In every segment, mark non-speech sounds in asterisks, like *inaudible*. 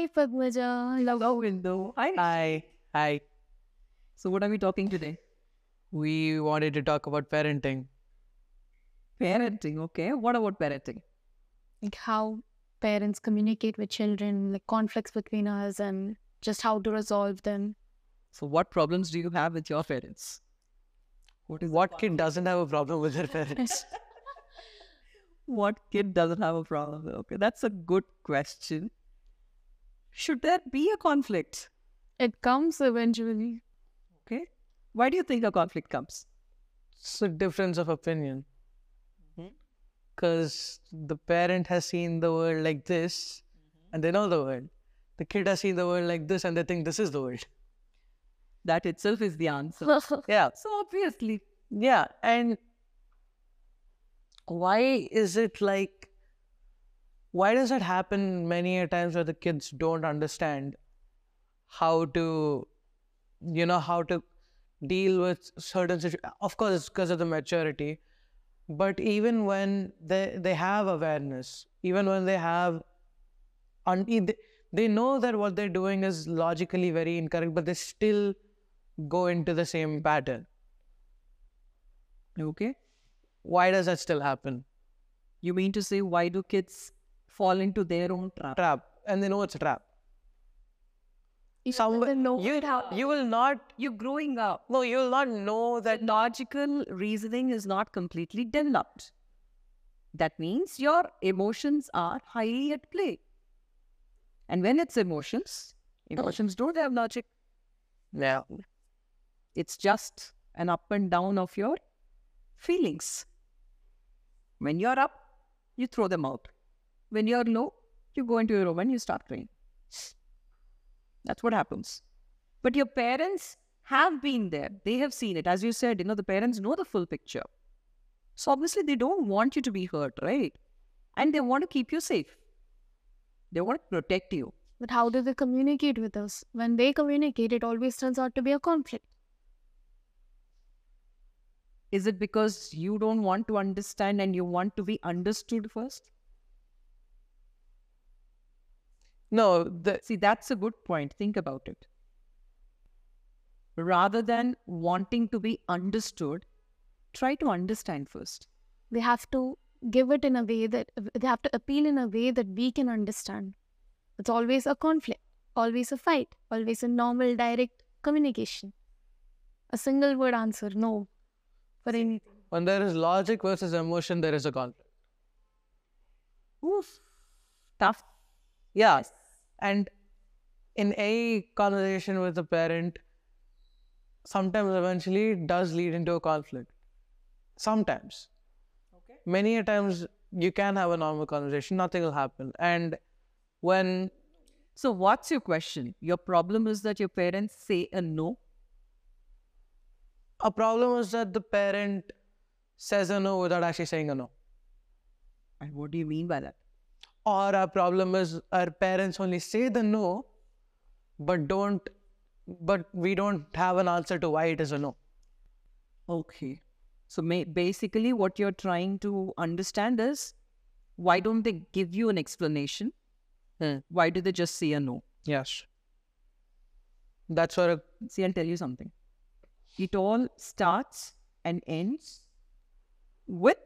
Hi, Padmaja. Hello, Bindhu. Hi. Hi. Hi. So, what are we talking today? We wanted to talk about parenting. Parenting. Okay. What about parenting? Like how parents communicate with children, like conflicts between us, and just how to resolve them. So, what problems do you have with your parents? What, *laughs* what kid doesn't have a problem with their parents? What kid doesn't have a problem? Okay, that's a good question. Should there be a conflict? It comes eventually. Okay. Why do you think a conflict comes? it's a difference of opinion. Mm-hmm. Because the parent has seen the world like this mm-hmm. and they know the world. The kid has seen the world like this and they think this is the world. That itself is the answer. *laughs* Yeah. so, obviously, Yeah. And why is it like, why does it happen many a times where the kids don't understand how to, you know, how to deal with certain situations? Of course, it's because of the maturity. But even when they, they have awareness, even when they have, un- they know that what they're doing is logically very incorrect, but they still go into the same pattern. okay. Why does that still happen? You mean to say, why do kids fall into their own trap? Trap, and they know it's a trap. You Somewhere, know you, it how you will not, You're growing up. no, you will not know that. logical reasoning is not completely developed. That means your emotions are highly at play. And when it's emotions, emotions don't have logic. Yeah. It's just an up and down of your feelings. When you're up, you throw them out. When you're low, you go into your room and you start crying. That's what happens. But your parents have been there. They have seen it. As you said, you know, the parents know the full picture. So obviously they don't want you to be hurt, right? And they want to keep you safe. They want to protect you. But how do they communicate with us? When they communicate, it always turns out to be a conflict. Is it because you don't want to understand and you want to be understood first? No, the, See, that's a good point. Think about it. Rather than wanting to be understood, try to understand first. They have to give it in a way that they have to appeal in a way that we can understand. It's always a conflict, always a fight, always a normal, direct communication. A single word answer, no, for anything. when there is logic versus emotion, there is a conflict. Oof. Tough. Yeah. And in a conversation with a parent, sometimes eventually it does lead into a conflict. Sometimes. Okay. Many a times you can have a normal conversation, nothing will happen. And when So, what's your question? Your problem is that your parents say a no. a problem is that the parent says a no without actually saying a no. And what do you mean by that? Or our problem is our parents only say the no, but don't, but we don't have an answer to why it is a no. Okay. So, basically, what you're trying to understand is why don't they give you an explanation? Hmm. Why do they just say a no? Yes. That's what a, See, I'll tell you something. It all starts and ends with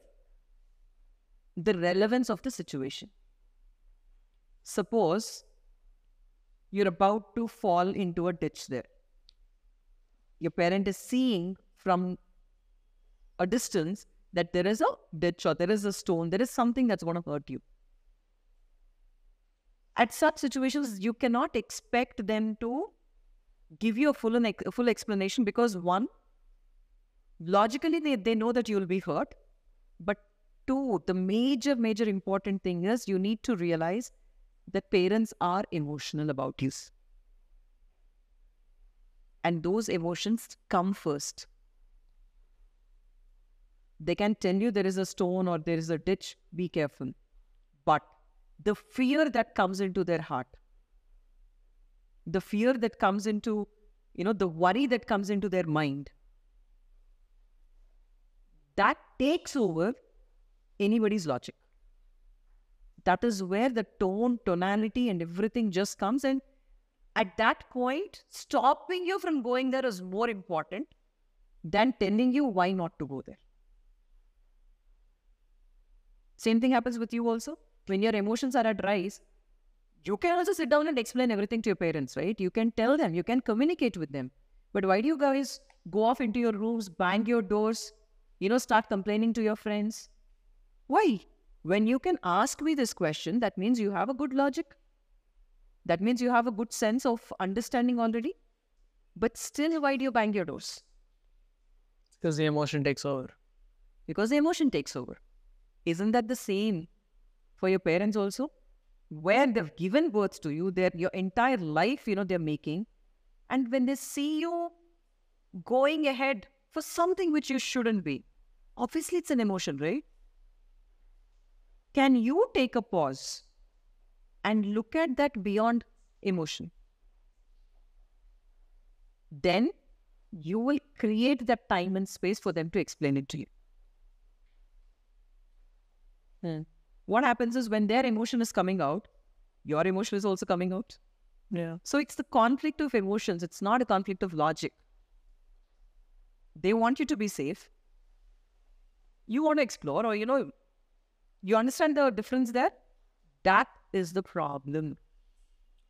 the relevance of the situation. Suppose you're about to fall into a ditch there. Your parent is seeing from a distance that there is a ditch or there is a stone, there is something that's going to hurt you. At such situations, you cannot expect them to give you a full a full explanation because one, logically they, they know that you will be hurt, but two, the major major important thing is you need to realize that parents are emotional about you, and those emotions come first. They can tell you there is a stone or there is a ditch, be careful, but the fear that comes into their heart the fear that comes into you know the worry that comes into their mind that takes over anybody's logic that is where the tone, tonality, and everything just comes. And at that point, stopping you from going there is more important than telling you why not to go there. Same thing happens with you also. When your emotions are at rise, you can also sit down and explain everything to your parents, right? You can tell them, you can communicate with them. But why do you guys go off into your rooms, bang your doors, you know, start complaining to your friends? Why? When you can ask me this question, that means you have a good logic. That means you have a good sense of understanding already. But still, why do you bang your doors? Because the emotion takes over. Because the emotion takes over. Isn't that the same for your parents also? Where they've given birth to you, their your entire life, you know, they're making. And when they see you going ahead for something which you shouldn't be, obviously it's an emotion, right? Can you take a pause and look at that beyond emotion? Then you will create that time and space for them to explain it to you. Hmm. What happens is when their emotion is coming out, your emotion is also coming out. Yeah. So it's the conflict of emotions, it's not a conflict of logic. They want you to be safe. You want to explore, or you know, you understand the difference there? That is the problem.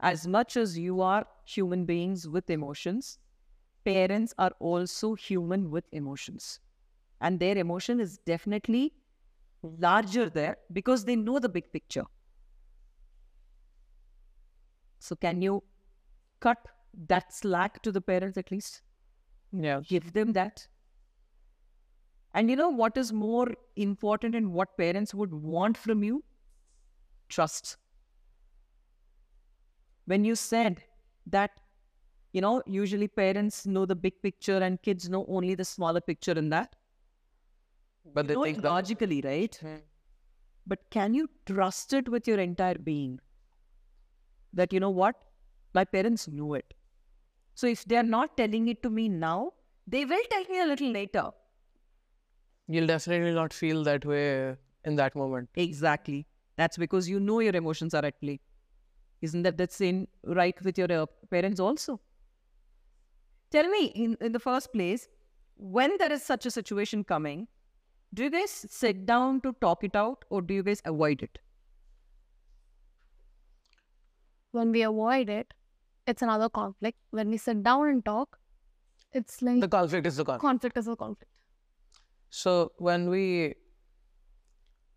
As much as you are human beings with emotions, parents are also human with emotions. And their emotion is definitely larger there because they know the big picture. So, can you cut that slack to the parents at least? Yeah. Give them that. And you know what is more important and what parents would want from you? Trust. When you said that, you know, usually parents know the big picture and kids know only the smaller picture in that. But they know think it that- logically, right? Hmm. But can you trust it with your entire being? That you know what? My parents knew it. So if they're not telling it to me now, they will tell me a little later. You'll definitely not feel that way in that moment. Exactly. That's because you know your emotions are at play. Isn't that the same right with your uh, parents also? Tell me, in, in the first place, when there is such a situation coming, do you guys sit down to talk it out or do you guys avoid it? When we avoid it, it's another conflict. When we sit down and talk, it's like The conflict is the conflict. conflict is the conflict. So when we,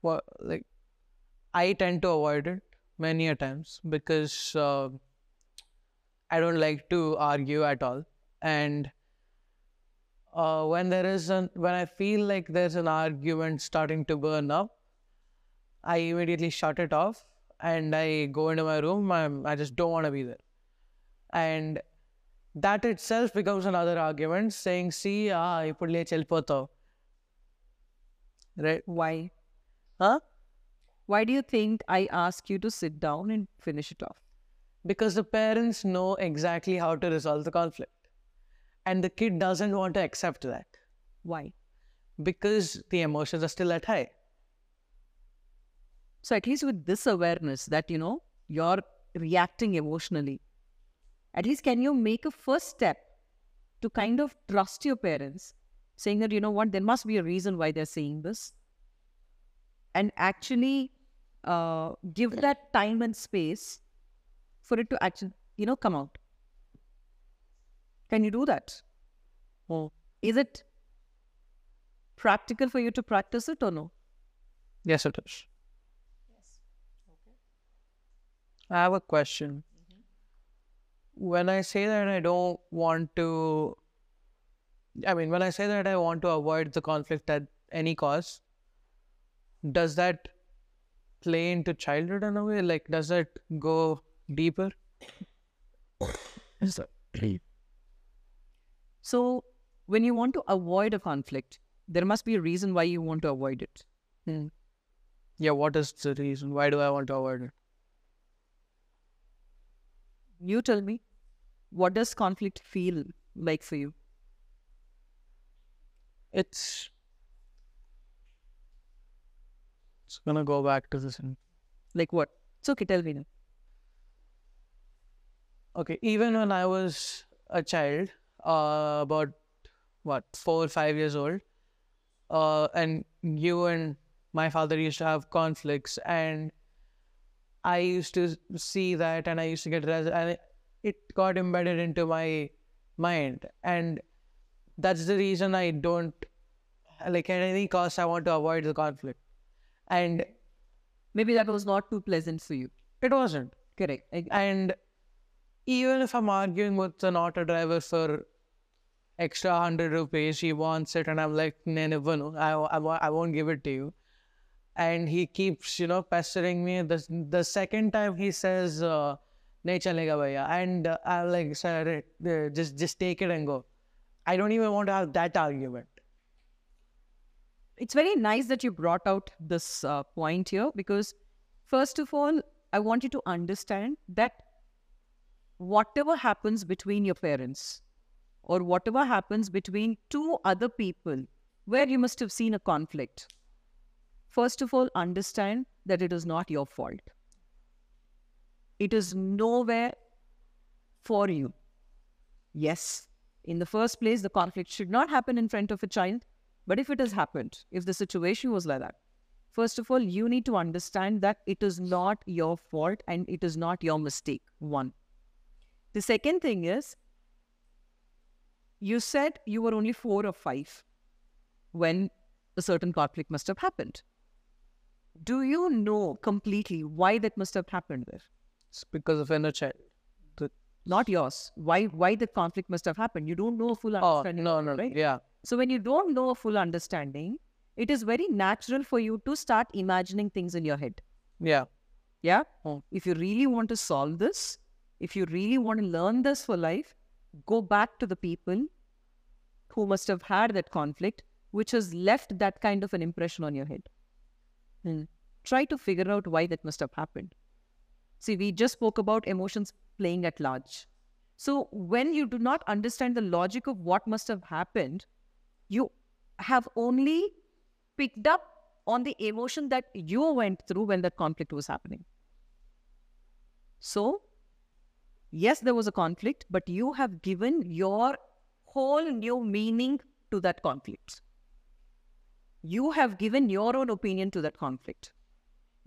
well, like, I tend to avoid it many a times because uh, I don't like to argue at all, and uh, when there is an when I feel like there's an argument starting to burn up, I immediately shut it off and I go into my room. I'm, I just don't want to be there, and that itself becomes another argument, saying, "See, ah, ఇప్పుడు లేచి వెళ్ళిపోతావు." Right? Why? Huh? Why do you think I ask you to sit down and finish it off? Because the parents know exactly how to resolve the conflict. And the kid doesn't want to accept that Why? because the emotions are still at high. So at least with this awareness that you know you're reacting emotionally, at least can you make a first step to kind of trust your parents, saying that you know what, there must be a reason why they're saying this, and actually uh, give that time and space for it to actually you know come out. Can you do that? Oh. Is it practical for you to practice it or no? Yes, it is. I have a question. When I say that I don't want to, I mean, when I say that I want to avoid the conflict at any cost, does that play into childhood in a way? Like, does that go deeper? So, when you want to avoid a conflict, there must be a reason why you want to avoid it. Hmm. Yeah, what is the reason? Why do I want to avoid it? You tell me, what does conflict feel like for you? It's it's gonna go back to this. Like what? It's okay, tell me now. Okay, even when I was a child, uh, about what four or five years old, uh, and you and my father used to have conflicts, and I used to see that, and I used to get and it- it got embedded into my mind, and that's the reason I don't like at any cost I want to avoid the conflict, and Maybe that was not too pleasant for you. it wasn't. Correct. And even if I'm arguing with an auto driver for extra hundred rupees, he wants it, and I'm like, no, no, no, I, I, I won't give it to you. And he keeps, you know, pestering me. The, the second time he says, uh, nahi chalega bhaiya. And uh, I'm like, sir, uh, just, just take it and go. I don't even want to have that argument. it's very nice that you brought out this uh, point here because first of all i want you to understand that whatever happens between your parents or whatever happens between two other people where you must have seen a conflict first of all understand that it is not your fault it is nowhere for you yes in the first place the conflict should not happen in front of a child but if it has happened, if the situation was like that, first of all, you need to understand that it is not your fault and it is not your mistake. One. The second thing is, you said you were only four or five when a certain conflict must have happened. Do you know completely why that must have happened there? It's because of inner child. Not yours. Why why the conflict must have happened? You don't know a full Oh, understanding. it, no, no. right? Yeah. So when you don't know a full understanding, it is very natural for you to start imagining things in your head. Yeah. Yeah. Hmm. If you really want to solve this, if you really want to learn this for life, go back to the people who must have had that conflict, which has left that kind of an impression on your head. Hmm. Try to figure out why that must have happened. See, we just spoke about emotions playing at large. So when you do not understand the logic of what must have happened, you have only picked up on the emotion that you went through when that conflict was happening. So, yes, there was a conflict, but you have given your whole new meaning to that conflict. You have given your own opinion to that conflict.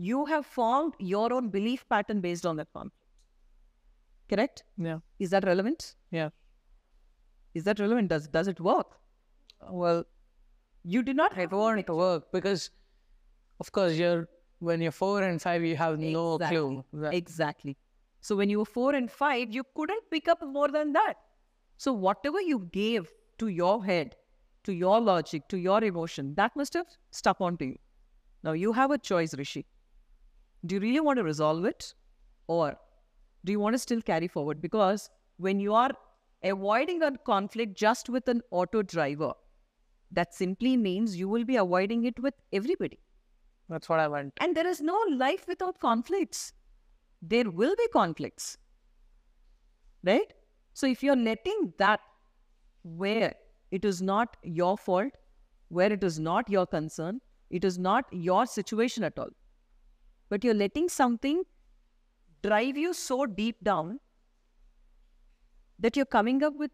You have formed your own belief pattern based on that conflict. Correct? Yeah. Is that relevant? Yeah. Is that relevant? Does does it work? Well, You did not it have won't work because, of course, you're when you're four and five, you have no Exactly. clue. that- Exactly. So when you were four and five, you couldn't pick up more than that. So whatever you gave to your head, to your logic, to your emotion, that must have stuck onto you. Now you have a choice, Rishi. Do you really want to resolve it? Or do you want to still carry forward? Because when you are avoiding a conflict just with an auto driver, that simply means you will be avoiding it with everybody. That's what I want. And there is no life without conflicts. There will be conflicts. Right? So if you're letting that where it is not your fault, where it is not your concern, it is not your situation at all, but you're letting something drive you so deep down that you're coming up with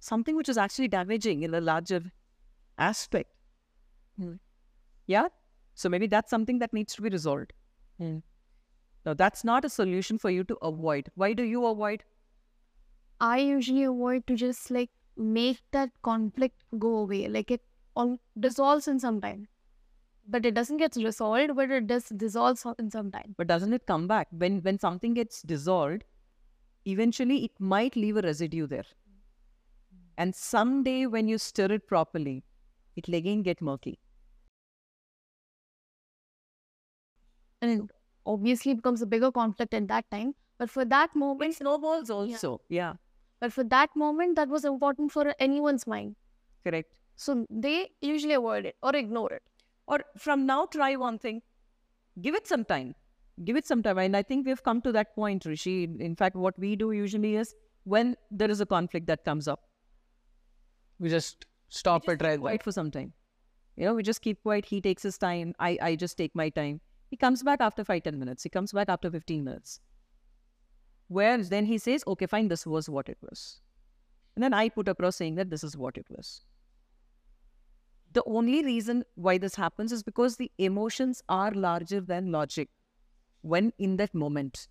something which is actually damaging in a larger aspect. Yeah? So maybe that's something that needs to be resolved. Hmm. Now, that's not a solution for you to avoid. Why do you avoid? I usually avoid to just like make that conflict go away. Like it all dissolves in some time. But it doesn't get resolved, but it does dissolves in some time. But doesn't it come back? When, when something gets dissolved, eventually it might leave a residue there. And someday when you stir it properly, it'll again get murky. And it obviously becomes a bigger conflict at that time. But for that moment, snowballs also. Yeah. but for that moment, that was important for anyone's mind. correct. So they usually avoid it or ignore it. Or from now, try one thing. Give it some time. Give it some time. And I think we've come to that point, Rishi. In fact, what we do usually is when there is a conflict that comes up, We just stop we it right quiet for some time. You know, we just keep quiet. He takes his time. I, I just take my time. He comes back after five, 10 minutes. He comes back after 15 minutes. Where then he says, okay, fine, this was what it was. And then I put across saying that this is what it was. The only reason why this happens is because the emotions are larger than logic when in that moment.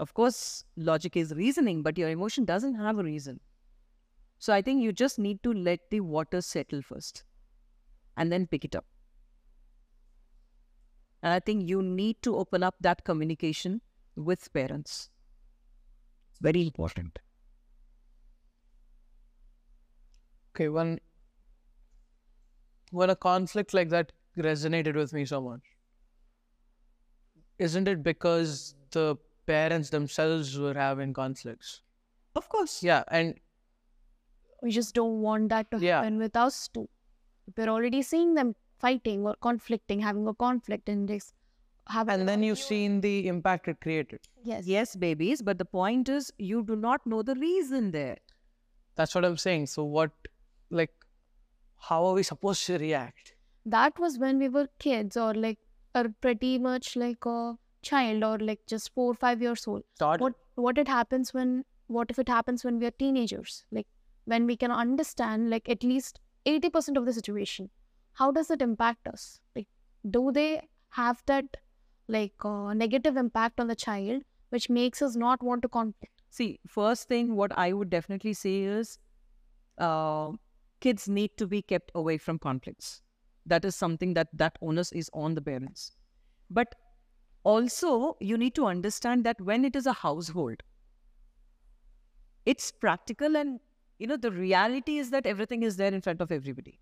Of course, logic is reasoning, but your emotion doesn't have a reason. So I think you just need to let the water settle first and then pick it up. And I think you need to open up that communication with parents. Very important. Okay, when when a conflict like that resonated with me so much, isn't it because the parents themselves were having conflicts? Of course. Yeah, and We just don't want that to Yeah. happen with us too. We're already seeing them fighting or conflicting, having a conflict in this. Having and then you've argument. seen the impact it created. Yes. Yes, babies, but the point is you do not know the reason there. That's what I'm saying. So what, like, how are we supposed to react? That was when we were kids or like or pretty much like a child or like just four or five years old. Start. What what it happens when what if it happens when we are teenagers? Like when we can understand like at least 80% of the situation. How does it impact us? Like do they have that like uh, negative impact on the child which makes us not want to conflict? See, first thing, what I would definitely say is uh, kids need to be kept away from conflicts. That is something that that onus is on the parents. But also, you need to understand that when it is a household, it's practical and you know the reality is that everything is there in front of everybody.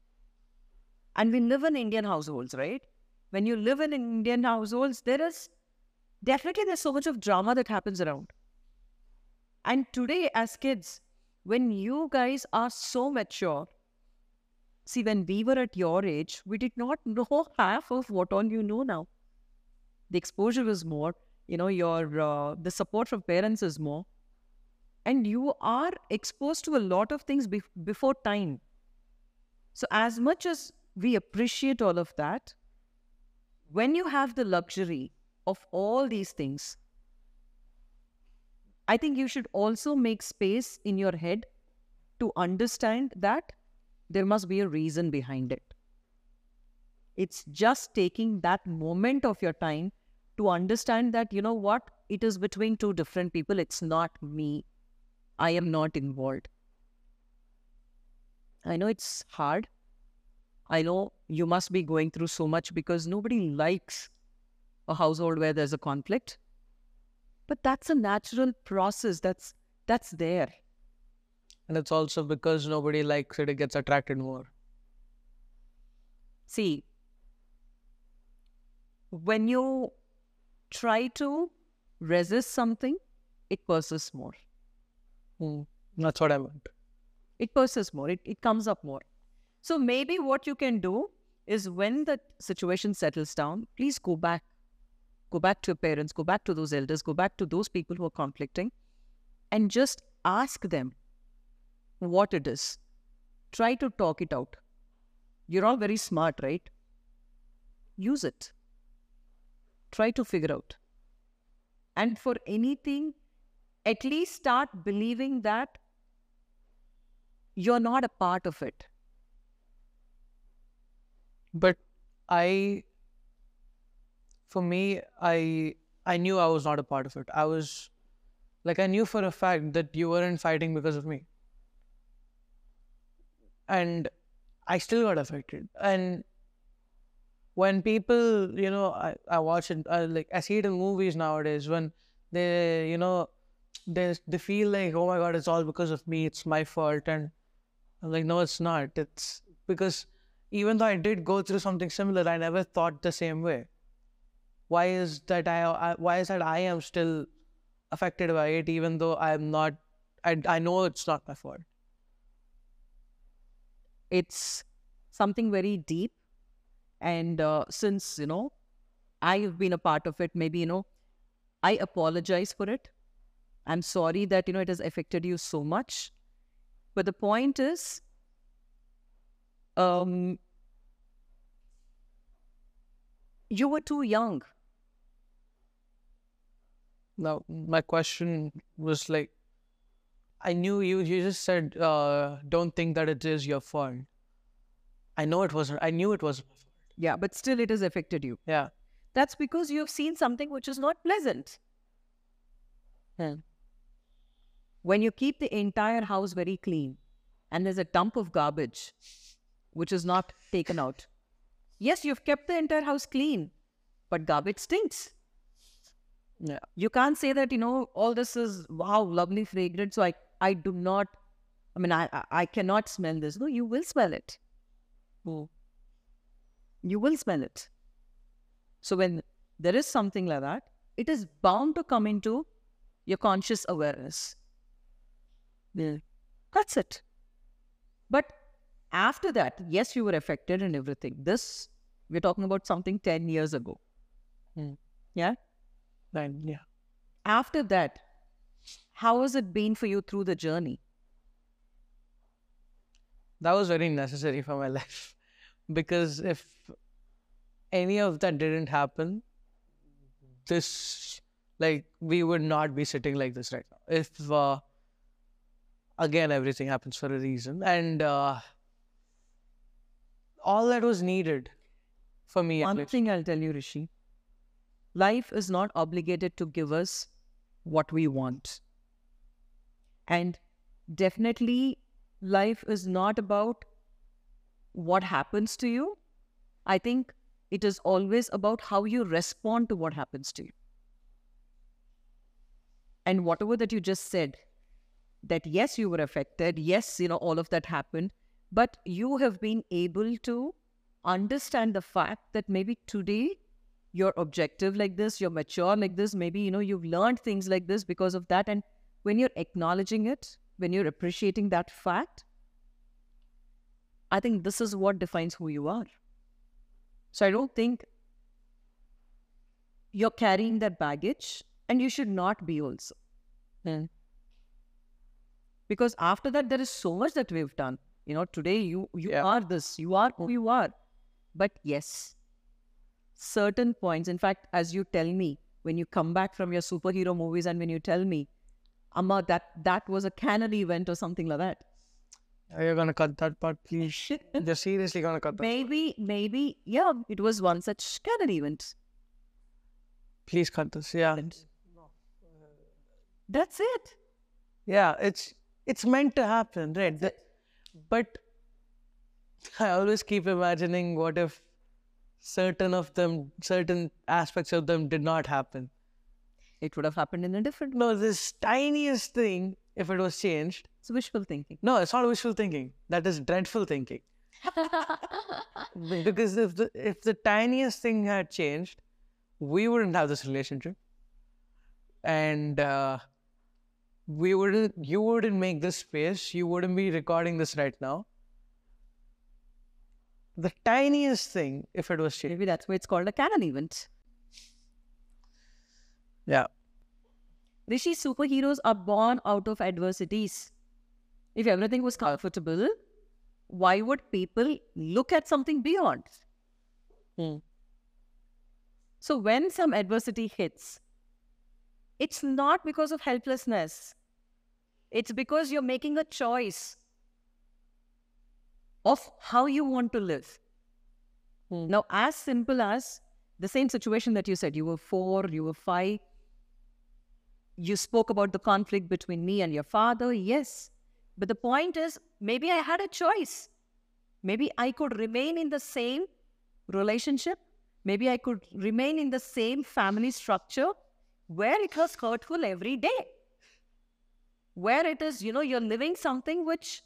And we live in Indian households, right? When you live in Indian households, there is definitely there's so much of drama that happens around. And today, as kids, when you guys are so mature, see, when we were at your age, we did not *laughs* know half of what all you know now. The exposure was more, you know, your uh, the support from parents is more, and you are exposed to a lot of things bef- before time. So, as much as we appreciate all of that, when you have the luxury of all these things, I think you should also make space in your head to understand that there must be a reason behind it. It's just taking that moment of your time to understand that, you know what, it is between two different people. It's not me. I am not involved. I know it's hard. I know you must be going through so much because nobody likes a household where there's a conflict but that's a natural process that's that's there And it's also because nobody likes it, it gets attracted more. see when you try to resist something it persists more Hmm. That's what I meant. it persists more it, it comes up more so maybe what you can do is when the situation settles down please go back go back to your parents go back to those elders go back to those people who are conflicting and just ask them what it is. Try to talk it out. You're all very smart right? Use it. Try to figure out. And for anything at least start believing that you're not a part of it. But I, for me, I I knew I was not a part of it. I was, like, I knew for a fact that you weren't fighting because of me, and I still got affected. And when people, you know, I I watch it, I, like I see it in movies nowadays when they, you know, they they feel like, oh my god, it's all because of me. It's my fault, and I'm like, no, it's not. It's because even though I did go through something similar, I never thought the same way. Why is that I, I why is that I am still affected by it even though I'm not I, I know it's not my fault. It's something very deep. And uh, since you know i've been a part of it maybe you know i apologize for it. I'm sorry that you know it has affected you so much. But the point is um you were too young. Now, my question was like, I knew you. You just said, uh, "Don't think that it is your fault." I know it wasn't. I knew it was my fault. Yeah, but still it has affected you. Yeah. That's because you have seen something which is not pleasant. When you keep the entire house very clean and there's a dump of garbage which is not taken out, yes, you've kept the entire house clean, but garbage stinks. Yeah. You can't say that, you know, all this is wow, lovely fragrance. So I, I do not, I mean, I, I- cannot smell this. No, you will smell it. Oh. You will smell it. So when there is something like that, it is bound to come into your conscious awareness. Yeah. That's it. But after that, yes, you were affected and everything. This, we're talking about something 10 years ago. Hmm. Yeah. Then yeah. After that, how has it been for you through the journey? That was very necessary for my *laughs* life because if any of that didn't happen, this like we would not be sitting like this right now. If uh, again everything happens for a reason, and uh, all that was needed for me. One thing I'll tell you, Rishi life is not obligated to give us what we want. And definitely, life is not about what happens to you. I think it is always about how you respond to what happens to you. And whatever that you just said, that yes, you were affected, yes, you know, all of that happened, but you have been able to understand the fact that maybe today you're objective like this, you're mature like this, maybe, you know, you've learned things like this because of that. And when you're acknowledging it, when you're appreciating that fact, I think this is what defines who you are. So I don't think you're carrying that baggage and you should not be also. Hmm. Because after that, there is so much that we've done. You know, today you you Yeah. are this, you are who hmm. you are. But yes, certain points, in fact, as you tell me, when you come back from your superhero movies and when you tell me, Amma, that that was a canon event or something like that. Are you gonna cut that part, please? You're seriously gonna cut that? Maybe, maybe, yeah, it was one such canon event. Please cut this. Yeah. That's it. Yeah, it's it's meant to happen, right? The- but I always keep imagining what if certain of them, certain aspects of them did not happen. It would have happened in a different No, this tiniest thing, if it was changed, It's wishful thinking. no, it's not wishful thinking. That is dreadful thinking. *laughs* Because if the if the tiniest thing had changed, we wouldn't have this relationship, and uh, we wouldn't. You wouldn't make this space. You wouldn't be recording this right now. The tiniest thing, if it was changed, Maybe that's why it's called a canon event. yeah, Rishi, superheroes are born out of adversities. If everything was comfortable, why would people look at something beyond? Hmm. So when some adversity hits, it's not because of helplessness. It's because you're making a choice of how you want to live. Hmm. Now, as simple as the same situation that you said, you were four, you were five, you spoke about the conflict between me and your father, yes. But the point is, maybe I had a choice. Maybe I could remain in the same relationship. Maybe I could remain in the same family structure where it was hurtful every day. Where it is, you know, you're living something which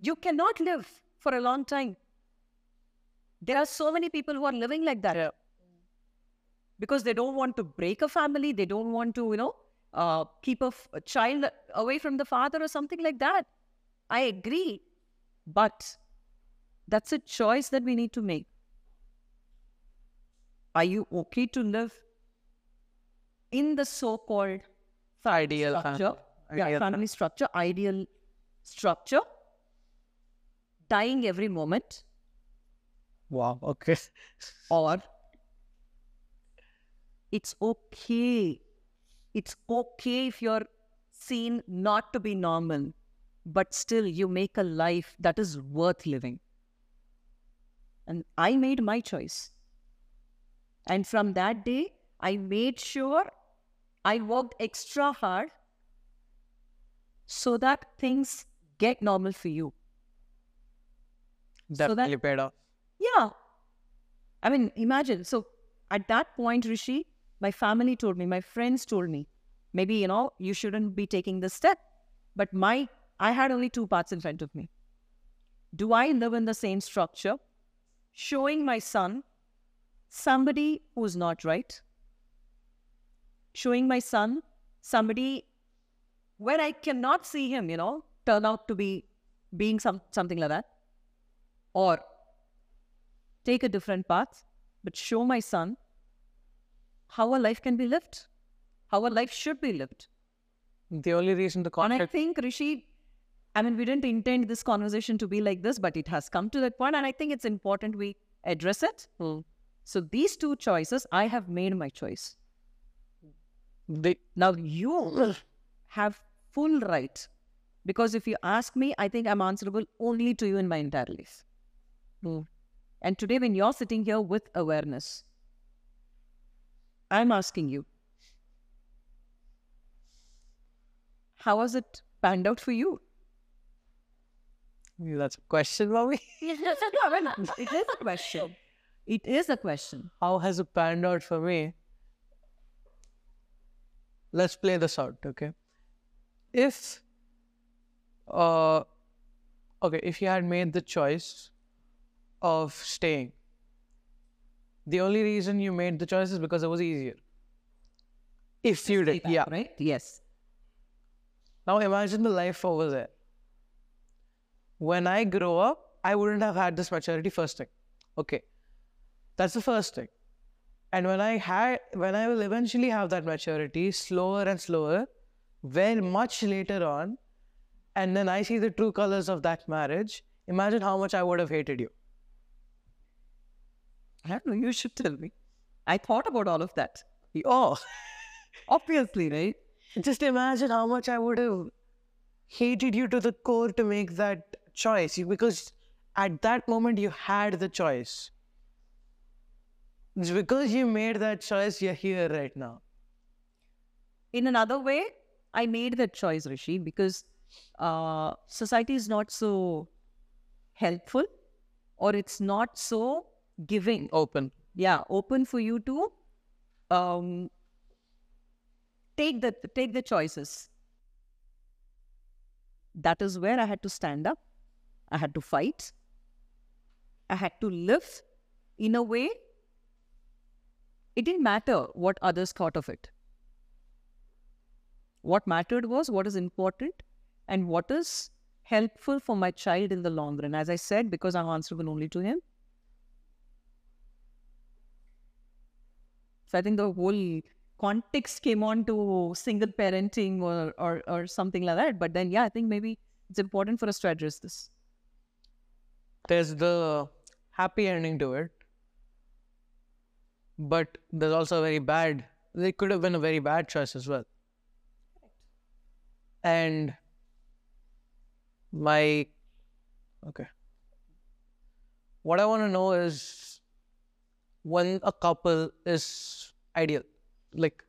you cannot live for a long time. There are so many people who are living like that. Yeah, because they don't want to break a family they don't want to you know uh, keep a, f- a child away from the father or something like that. I agree but that's a choice that we need to make. Are you okay to live in the so-called ideal structure? family. yeah Ideal family structure ideal structure dying every moment Wow. Okay. *laughs* or it's okay. It's okay if you're seen not to be normal, but still you make a life that is worth living. And I made my choice. And from that day, I made sure I worked extra hard so that things get normal for you. So that- Definitely paid off. Yeah. I mean, imagine. So at that point, Rishi, my family told me, my friends told me, maybe, you know, you shouldn't be taking this step. But my, I had only two paths in front of me. Do I live in the same structure, showing my son somebody who's not right? Showing my son somebody where I cannot see him, you know, turn out to be being some something like that. Or take a different path, but show my son how a life can be lived, how a life should be lived. The only reason the And I think, Rishi, I mean, we didn't intend this conversation to be like this, but it has come to that point, and I think it's important we address it. Hmm. So, these two choices, I have made my choice. the Now, you have full right, because if you ask me, I think I'm answerable only to you in my entire life. And today, when you're sitting here with awareness, I'm asking you, how has it panned out for you? that's a question, mommy. *laughs* it is a question. It is a question. How has it panned out for me? Let's play this out, okay? If uh okay, if you had made the choice of staying, the only reason you made the choice is because it was easier. If you did, yeah. Right? Yes. Now imagine the life over there. When I grow up, I wouldn't have had this maturity first thing. Okay. That's the first thing. And when I had when I will eventually have that maturity, slower and slower, very much later on, and then I see the true colors of that marriage, imagine how much I would have hated you. I don't know. You should tell me. I thought about all of that. *laughs* Oh, Obviously, right? just imagine how much I would have hated you to the core to make that choice because at that moment you had the choice. It's because you made that choice, you're here right now. in another way, I made that choice, Rishi, because uh, society is not so helpful or it's not so giving. Open. Yeah, open for you to um, take the take the choices. That is where I had to stand up. I had to fight. I had to live in a way. It didn't matter what others thought of it. What mattered was what is important and what is helpful for my child in the long run. As I said, because I'm answerable only to him. So I think the whole context came on to single parenting or, or, or something like that. But then, yeah, I think maybe it's important for us to address this. There's the happy ending to it. But there's also a very bad, there could have been a very bad choice as well. And my, okay. What I want to know is when a couple is ideal, like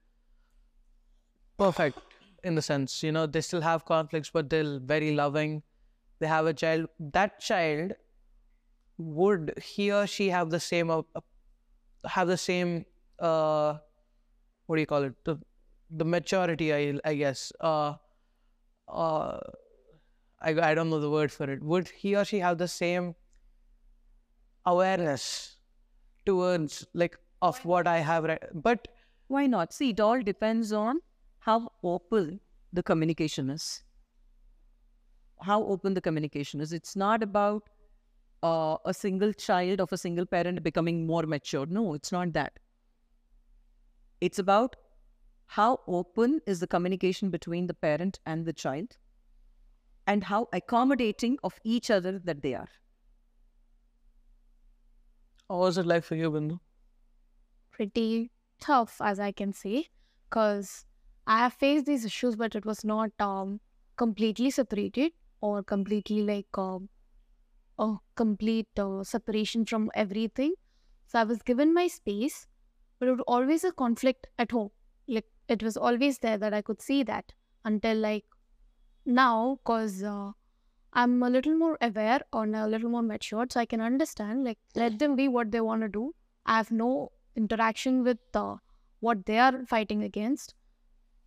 perfect in the sense, you know, they still have conflicts, but they're very loving. They have a child. That child would he or she have the same uh, have the same uh what do you call it the the maturity i i guess uh uh I, I don't know the word for it would he or she have the same awareness towards like of what i have right but Why not? See, it all depends on how open the communication is. How open the communication is. It's not about uh, a single child of a single parent becoming more mature. No, it's not that. It's about how open is the communication between the parent and the child and how accommodating of each other that they are. How was it like for you Bindhu Pretty tough, as I can say, because I have faced these issues, but it was not um, completely separated or completely like um, a complete uh, separation from everything. So I was given my space, but it was always a conflict at home. Like it was always there that I could see that until like now, because uh, I'm a little more aware and a little more matured, so I can understand. Like let them be what they want to do. I have no interaction with uh, what they are fighting against.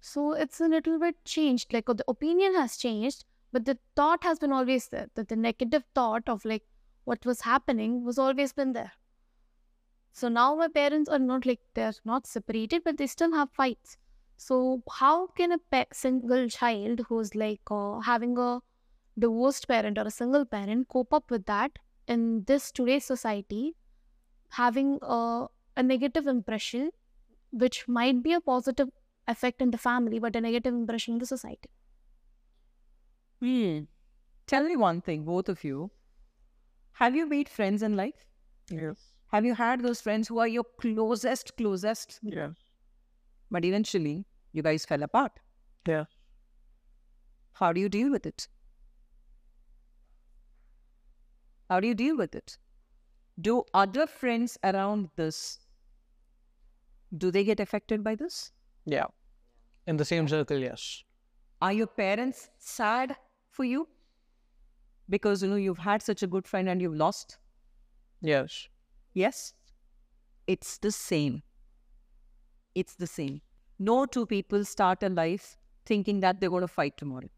So it's a little bit changed. Like the opinion has changed, but the thought has been always there. That the negative thought of like what was happening was always been there. So now my parents are not like they're not separated, but they still have fights. So how can a single child who's like uh, having a divorced parent or a single parent cope up with that in this today's society, having a, a negative impression, which might be a positive effect in the family, but a negative impression in the society? Hmm. Tell me one thing, both of you. Have you made friends in life? Yes. Have you had those friends who are your closest, closest? Yeah. But eventually, you guys fell apart. Yeah. How do you deal with it? How do you deal with it? Do other friends around this do they get affected by this? Yeah. In the same circle, yes. Are your parents sad for you? Because you know you've had such a good friend and you've lost? Yes. Yes. It's the same. It's the same. No two people start a life thinking that they're going to fight tomorrow.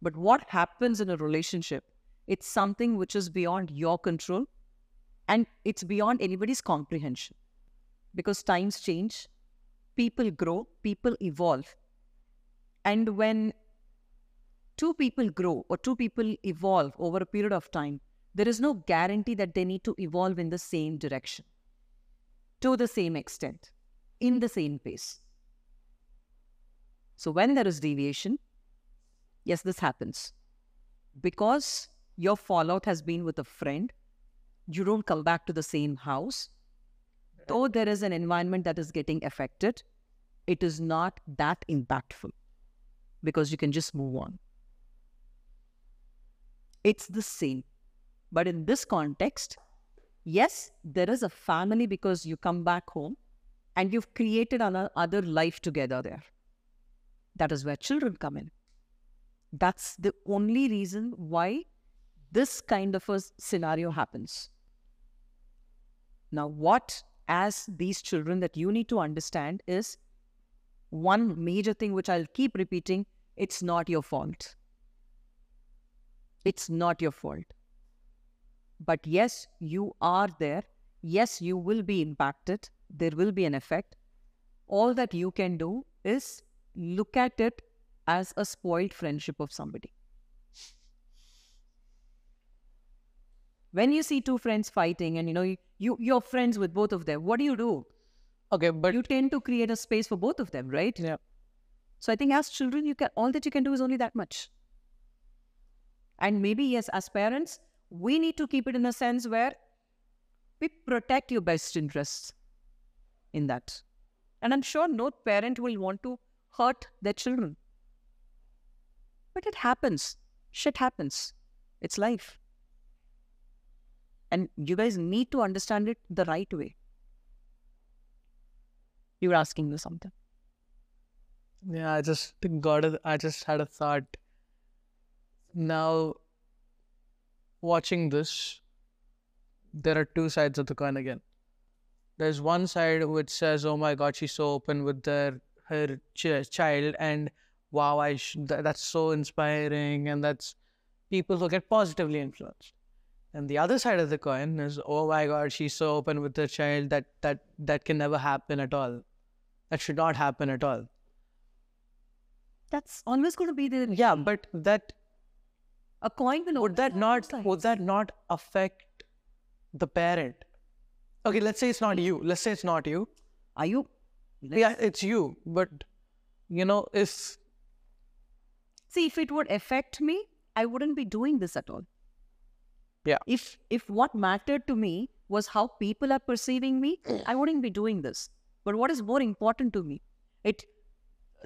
But what happens in a relationship, it's something which is beyond your control and it's beyond anybody's comprehension. Because times change, people grow, people evolve. And when two people grow or two people evolve over a period of time, there is no guarantee that they need to evolve in the same direction, to the same extent, in the same pace. So when there is deviation, yes, this happens. Because your fallout has been with a friend, you don't come back to the same house. Though there is an environment that is getting affected, it is not that impactful because you can just move on. It's the same. But in this context, yes, there is a family because you come back home and you've created another life together there. That is where children come in. That's the only reason why this kind of a scenario happens. Now, what as these children that you need to understand is one major thing which I'll keep repeating it's not your fault. It's not your fault. But yes, you are there. Yes, you will be impacted. There will be an effect. All that you can do is look at it as a spoiled friendship of somebody. When you see two friends fighting and you know you, you you're friends with both of them, what do you do? Okay, but You tend to create a space for both of them, right? yeah. So I think as children, you can all that you can do is only that much. And maybe yes, as parents, we need to keep it in a sense where we protect your best interests in that. And I'm sure no parent will want to hurt their children. But it happens. Shit happens. It's life. And you guys need to understand it the right way. You were asking me something. Yeah, I just got a, I just had a thought. Now, watching this, there are two sides of the coin again. There's one side which says, "Oh my God, she's so open with their her ch- child," and wow, I sh- th- that's so inspiring, and that's people who get positively influenced. And the other side of the coin is, "Oh my God, she's so open with her child that that that can never happen at all. That should not happen at all." That's always going to be there. Yeah, but that A coin will would that not would that not affect the parent? Okay, let's say it's not you. Let's say it's not you. Are you? Yeah, it's you. But you know, if See, if it would affect me, I wouldn't be doing this at all. Yeah. If if what mattered to me was how people are perceiving me, I wouldn't be doing this. But what is more important to me? It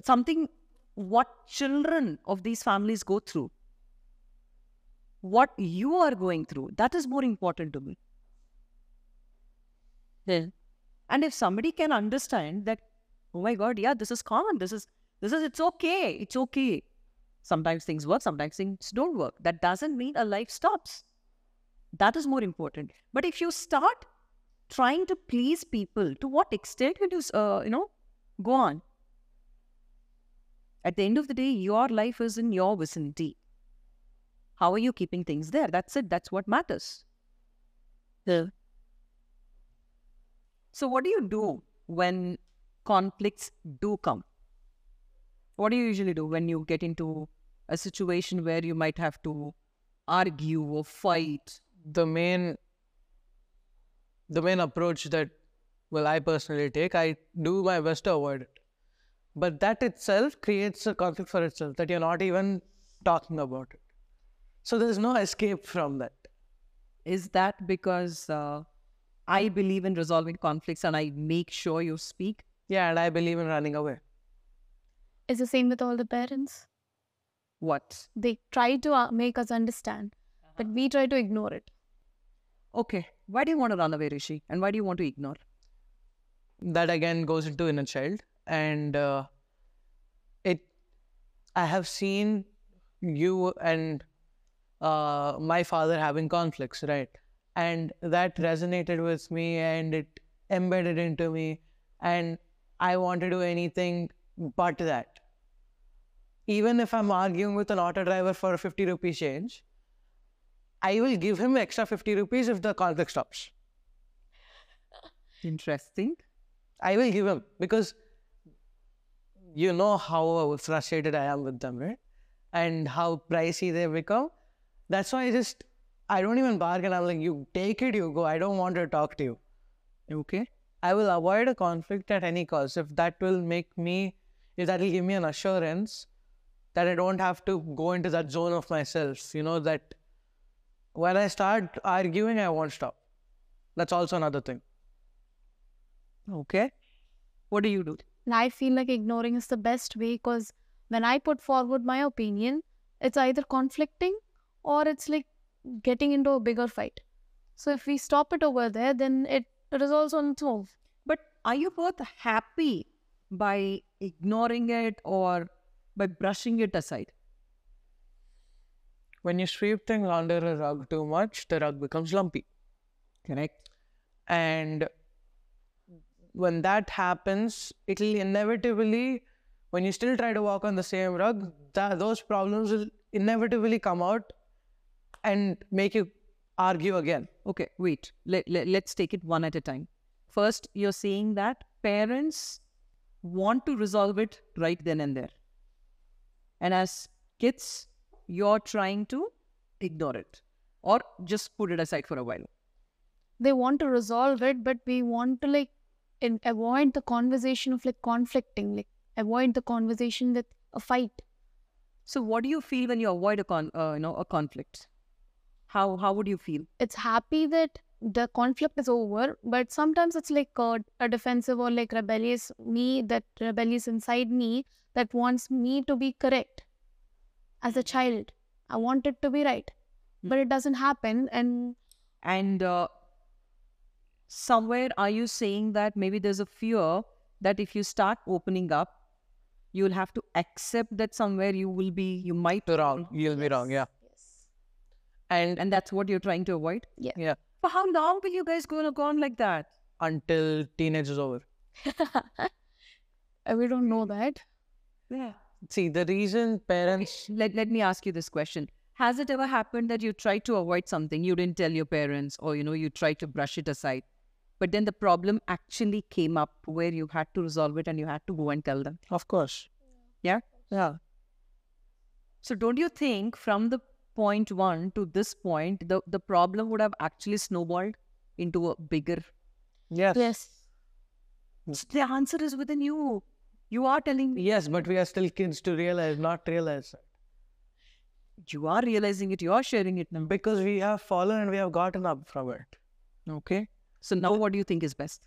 something what children of these families go through. What you are going through, that is more important to me. Yeah. And if somebody can understand that, oh my God, yeah, this is common. This is this is it's okay. It's okay. Sometimes things work, sometimes things don't work. That doesn't mean a life stops. That is more important. But if you start trying to please people, to what extent will you, uh, you know, go on? At the end of the day, your life is in your vicinity. How are you keeping things there? That's it. That's what matters. Yeah. So, what do you do when conflicts do come? What do you usually do when you get into a situation where you might have to argue or fight? The main the main approach that well I personally take, I do my best to avoid it. But that itself creates a conflict for itself that you're not even talking about it. So there's no escape from that. Is that because uh, I believe in resolving conflicts and I make sure you speak? Yeah, and I believe in running away. Is the same with all the parents. What? They try to uh, make us understand, but we try to ignore it. Okay. Why do you want to run away, Rishi? And why do you want to ignore? That again goes into inner child, and uh, it. I have seen you and uh, my father having conflicts, right? And that resonated with me, and it embedded into me, and I want to do anything but that. Even if I'm arguing with an auto driver for a 50 rupee change, I will give him extra 50 rupees if the conflict stops. Interesting. I will give him because you know how frustrated I am with them, right? And how pricey they become. That's why I just, I don't even bargain. I'm like, you take it, you go. I don't want to talk to you. Okay. I will avoid a conflict at any cost if that will make me, if that will give me an assurance that I don't have to go into that zone of myself. You know, that when I start arguing, I won't stop. That's also another thing. Okay. What do you do? I feel like ignoring is the best way because when I put forward my opinion, it's either conflicting or it's like getting into a bigger fight. So if we stop it over there, then it resolves on its own. But are you both happy by ignoring it or by brushing it aside? When you sweep things under a rug too much, the rug becomes lumpy. Correct. And when that happens, it'll inevitably, when you still try to walk on the same rug, mm-hmm. tha- those problems will inevitably come out and make you argue again. Okay, wait. Let, let, let's take it one at a time. First, you're saying that parents want to resolve it right then and there. And as kids, you're trying to ignore it or just put it aside for a while. They want to resolve it, but we want to like in, avoid the conversation of like conflicting, like avoid the conversation with a fight. So, what do you feel when you avoid a con, uh, you know, a conflict? How how would you feel? It's happy that the conflict is over, but sometimes it's like a, a defensive or like rebellious me, that rebellious inside me that wants me to be correct as a child. I want it to be right, but it doesn't happen. And And uh, somewhere, are you saying that maybe there's a fear that if you start opening up, you'll have to accept that somewhere you will be, you might be Wrong. You'll be wrong. Yeah. yes, And and that's what you're trying to avoid. yeah, Yeah. For how long will you guys go, go on like that? until teenage is over. *laughs* We don't know that. Yeah. See, the reason parents Let, let me ask you this question. Has it ever happened that you tried to avoid something, you didn't tell your parents, or you know, you tried to brush it aside, but then the problem actually came up where you had to resolve it and you had to go and tell them? Of course. Yeah. Yeah. So don't you think from the point one to this point, the, the problem would have actually snowballed into a bigger Yes. Yes. the answer is within you. You are telling me Yes, but we are still kids to realize, not realize. you are realizing it, you are sharing it now. Because we have fallen and we have gotten up from it. Okay. So now what do you think is best?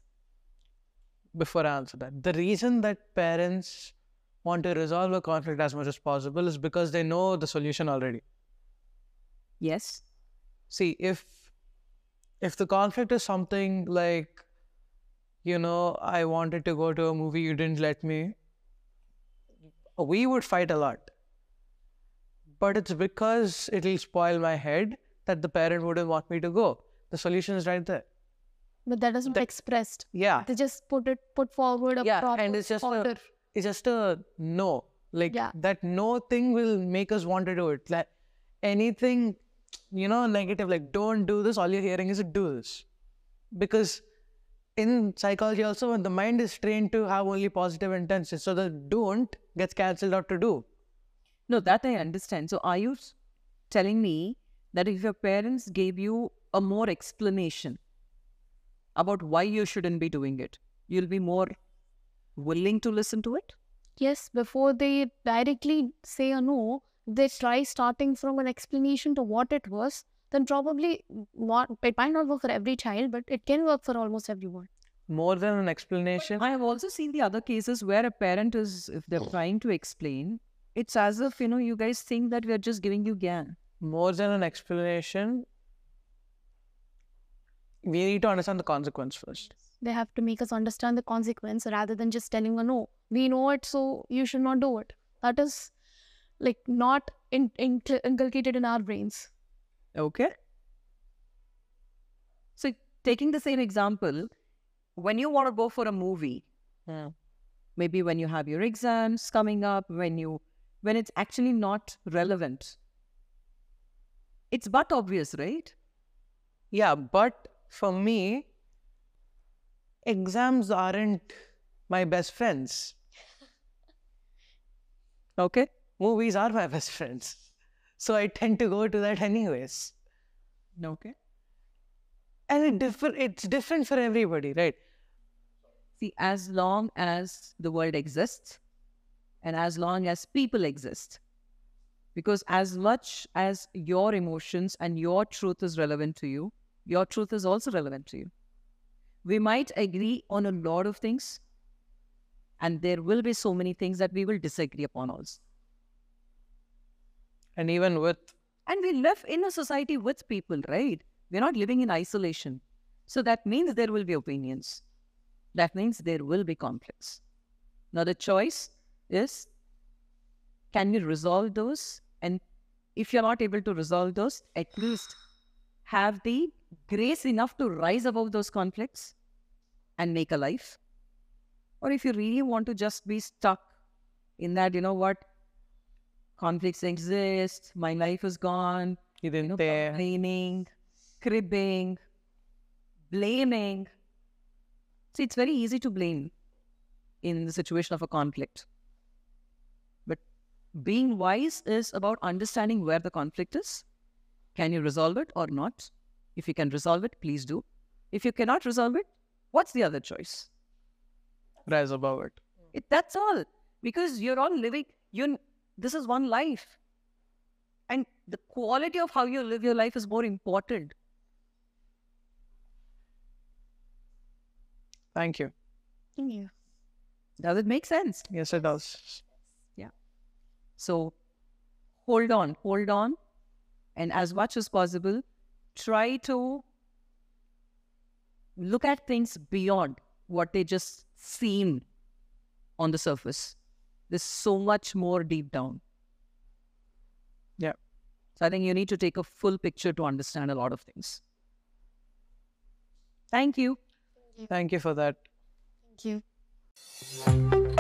before I answer that. The reason that parents want to resolve a conflict as much as possible is because they know the solution already. Yes. See, if if the conflict is something like, you know, I wanted to go to a movie, you didn't let me, we would fight a lot. But it's because it'll spoil my head that the parent wouldn't want me to go. The solution is right there. But that isn't That- expressed. Yeah. They just put it put forward a Yeah, proper and it's just a- it's just a no. Like Yeah. that no thing will make us want to do it. Like anything, you know, negative, like don't do this, all you're hearing is do this. Because in psychology also when the mind is trained to have only positive intentions, so the don't gets cancelled out to do. No, that I understand. So are you telling me that if your parents gave you a more explanation about why you shouldn't be doing it, you'll be more willing to listen to it? Yes, before they directly say a no, they try starting from an explanation to what it was, then probably not, it might not work for every child, but it can work for almost everyone. More than an explanation. I have also seen the other cases where a parent is, if they're oh. trying to explain, it's as if, you know, you guys think that we're just giving you gyaan. More than an explanation. We need to understand the consequence first. They have to make us understand the consequence rather than just telling a no. We know it, so you should not do it. That is like not in, in, inculcated in our brains. Okay. So, taking the same example, when you want to go for a movie, hmm. maybe when you have your exams coming up, when you when it's actually not relevant, it's but obvious, right? Yeah, but for me, exams aren't my best friends. Okay. Movies are my best friends. So I tend to go to that anyways. Okay. And it differ it's different for everybody, right? See, as long as the world exists and as long as people exist, because as much as your emotions and your truth is relevant to you, your truth is also relevant to you. We might agree on a lot of things, and there will be so many things that we will disagree upon also. And even with And we live in a society with people, right? We're not living in isolation. So that means there will be opinions. That means there will be conflicts. Now, the choice is can you resolve those? And if you're not able to resolve those, at least have the grace enough to rise above those conflicts and make a life. Or if you really want to just be stuck in that, you know what, conflicts exist, my life is gone, you you didn't know, there. complaining, cribbing, blaming. See, it's very easy to blame in the situation of a conflict. But being wise is about understanding where the conflict is. Can you resolve it or not? If you can resolve it, please do. If you cannot resolve it, what's the other choice? Rise above it. It, that's all. Because you're all living, you this is one life. And the quality of how you live your life is more important. Thank you. Thank you. Does it make sense? Yes, it does. Yeah. So hold on, hold on. And as much as possible, try to look at things beyond what they just seem on the surface. There's so much more deep down. Yeah. So I think you need to take a full picture to understand a lot of things. Thank you. Thank you for that. Thank you.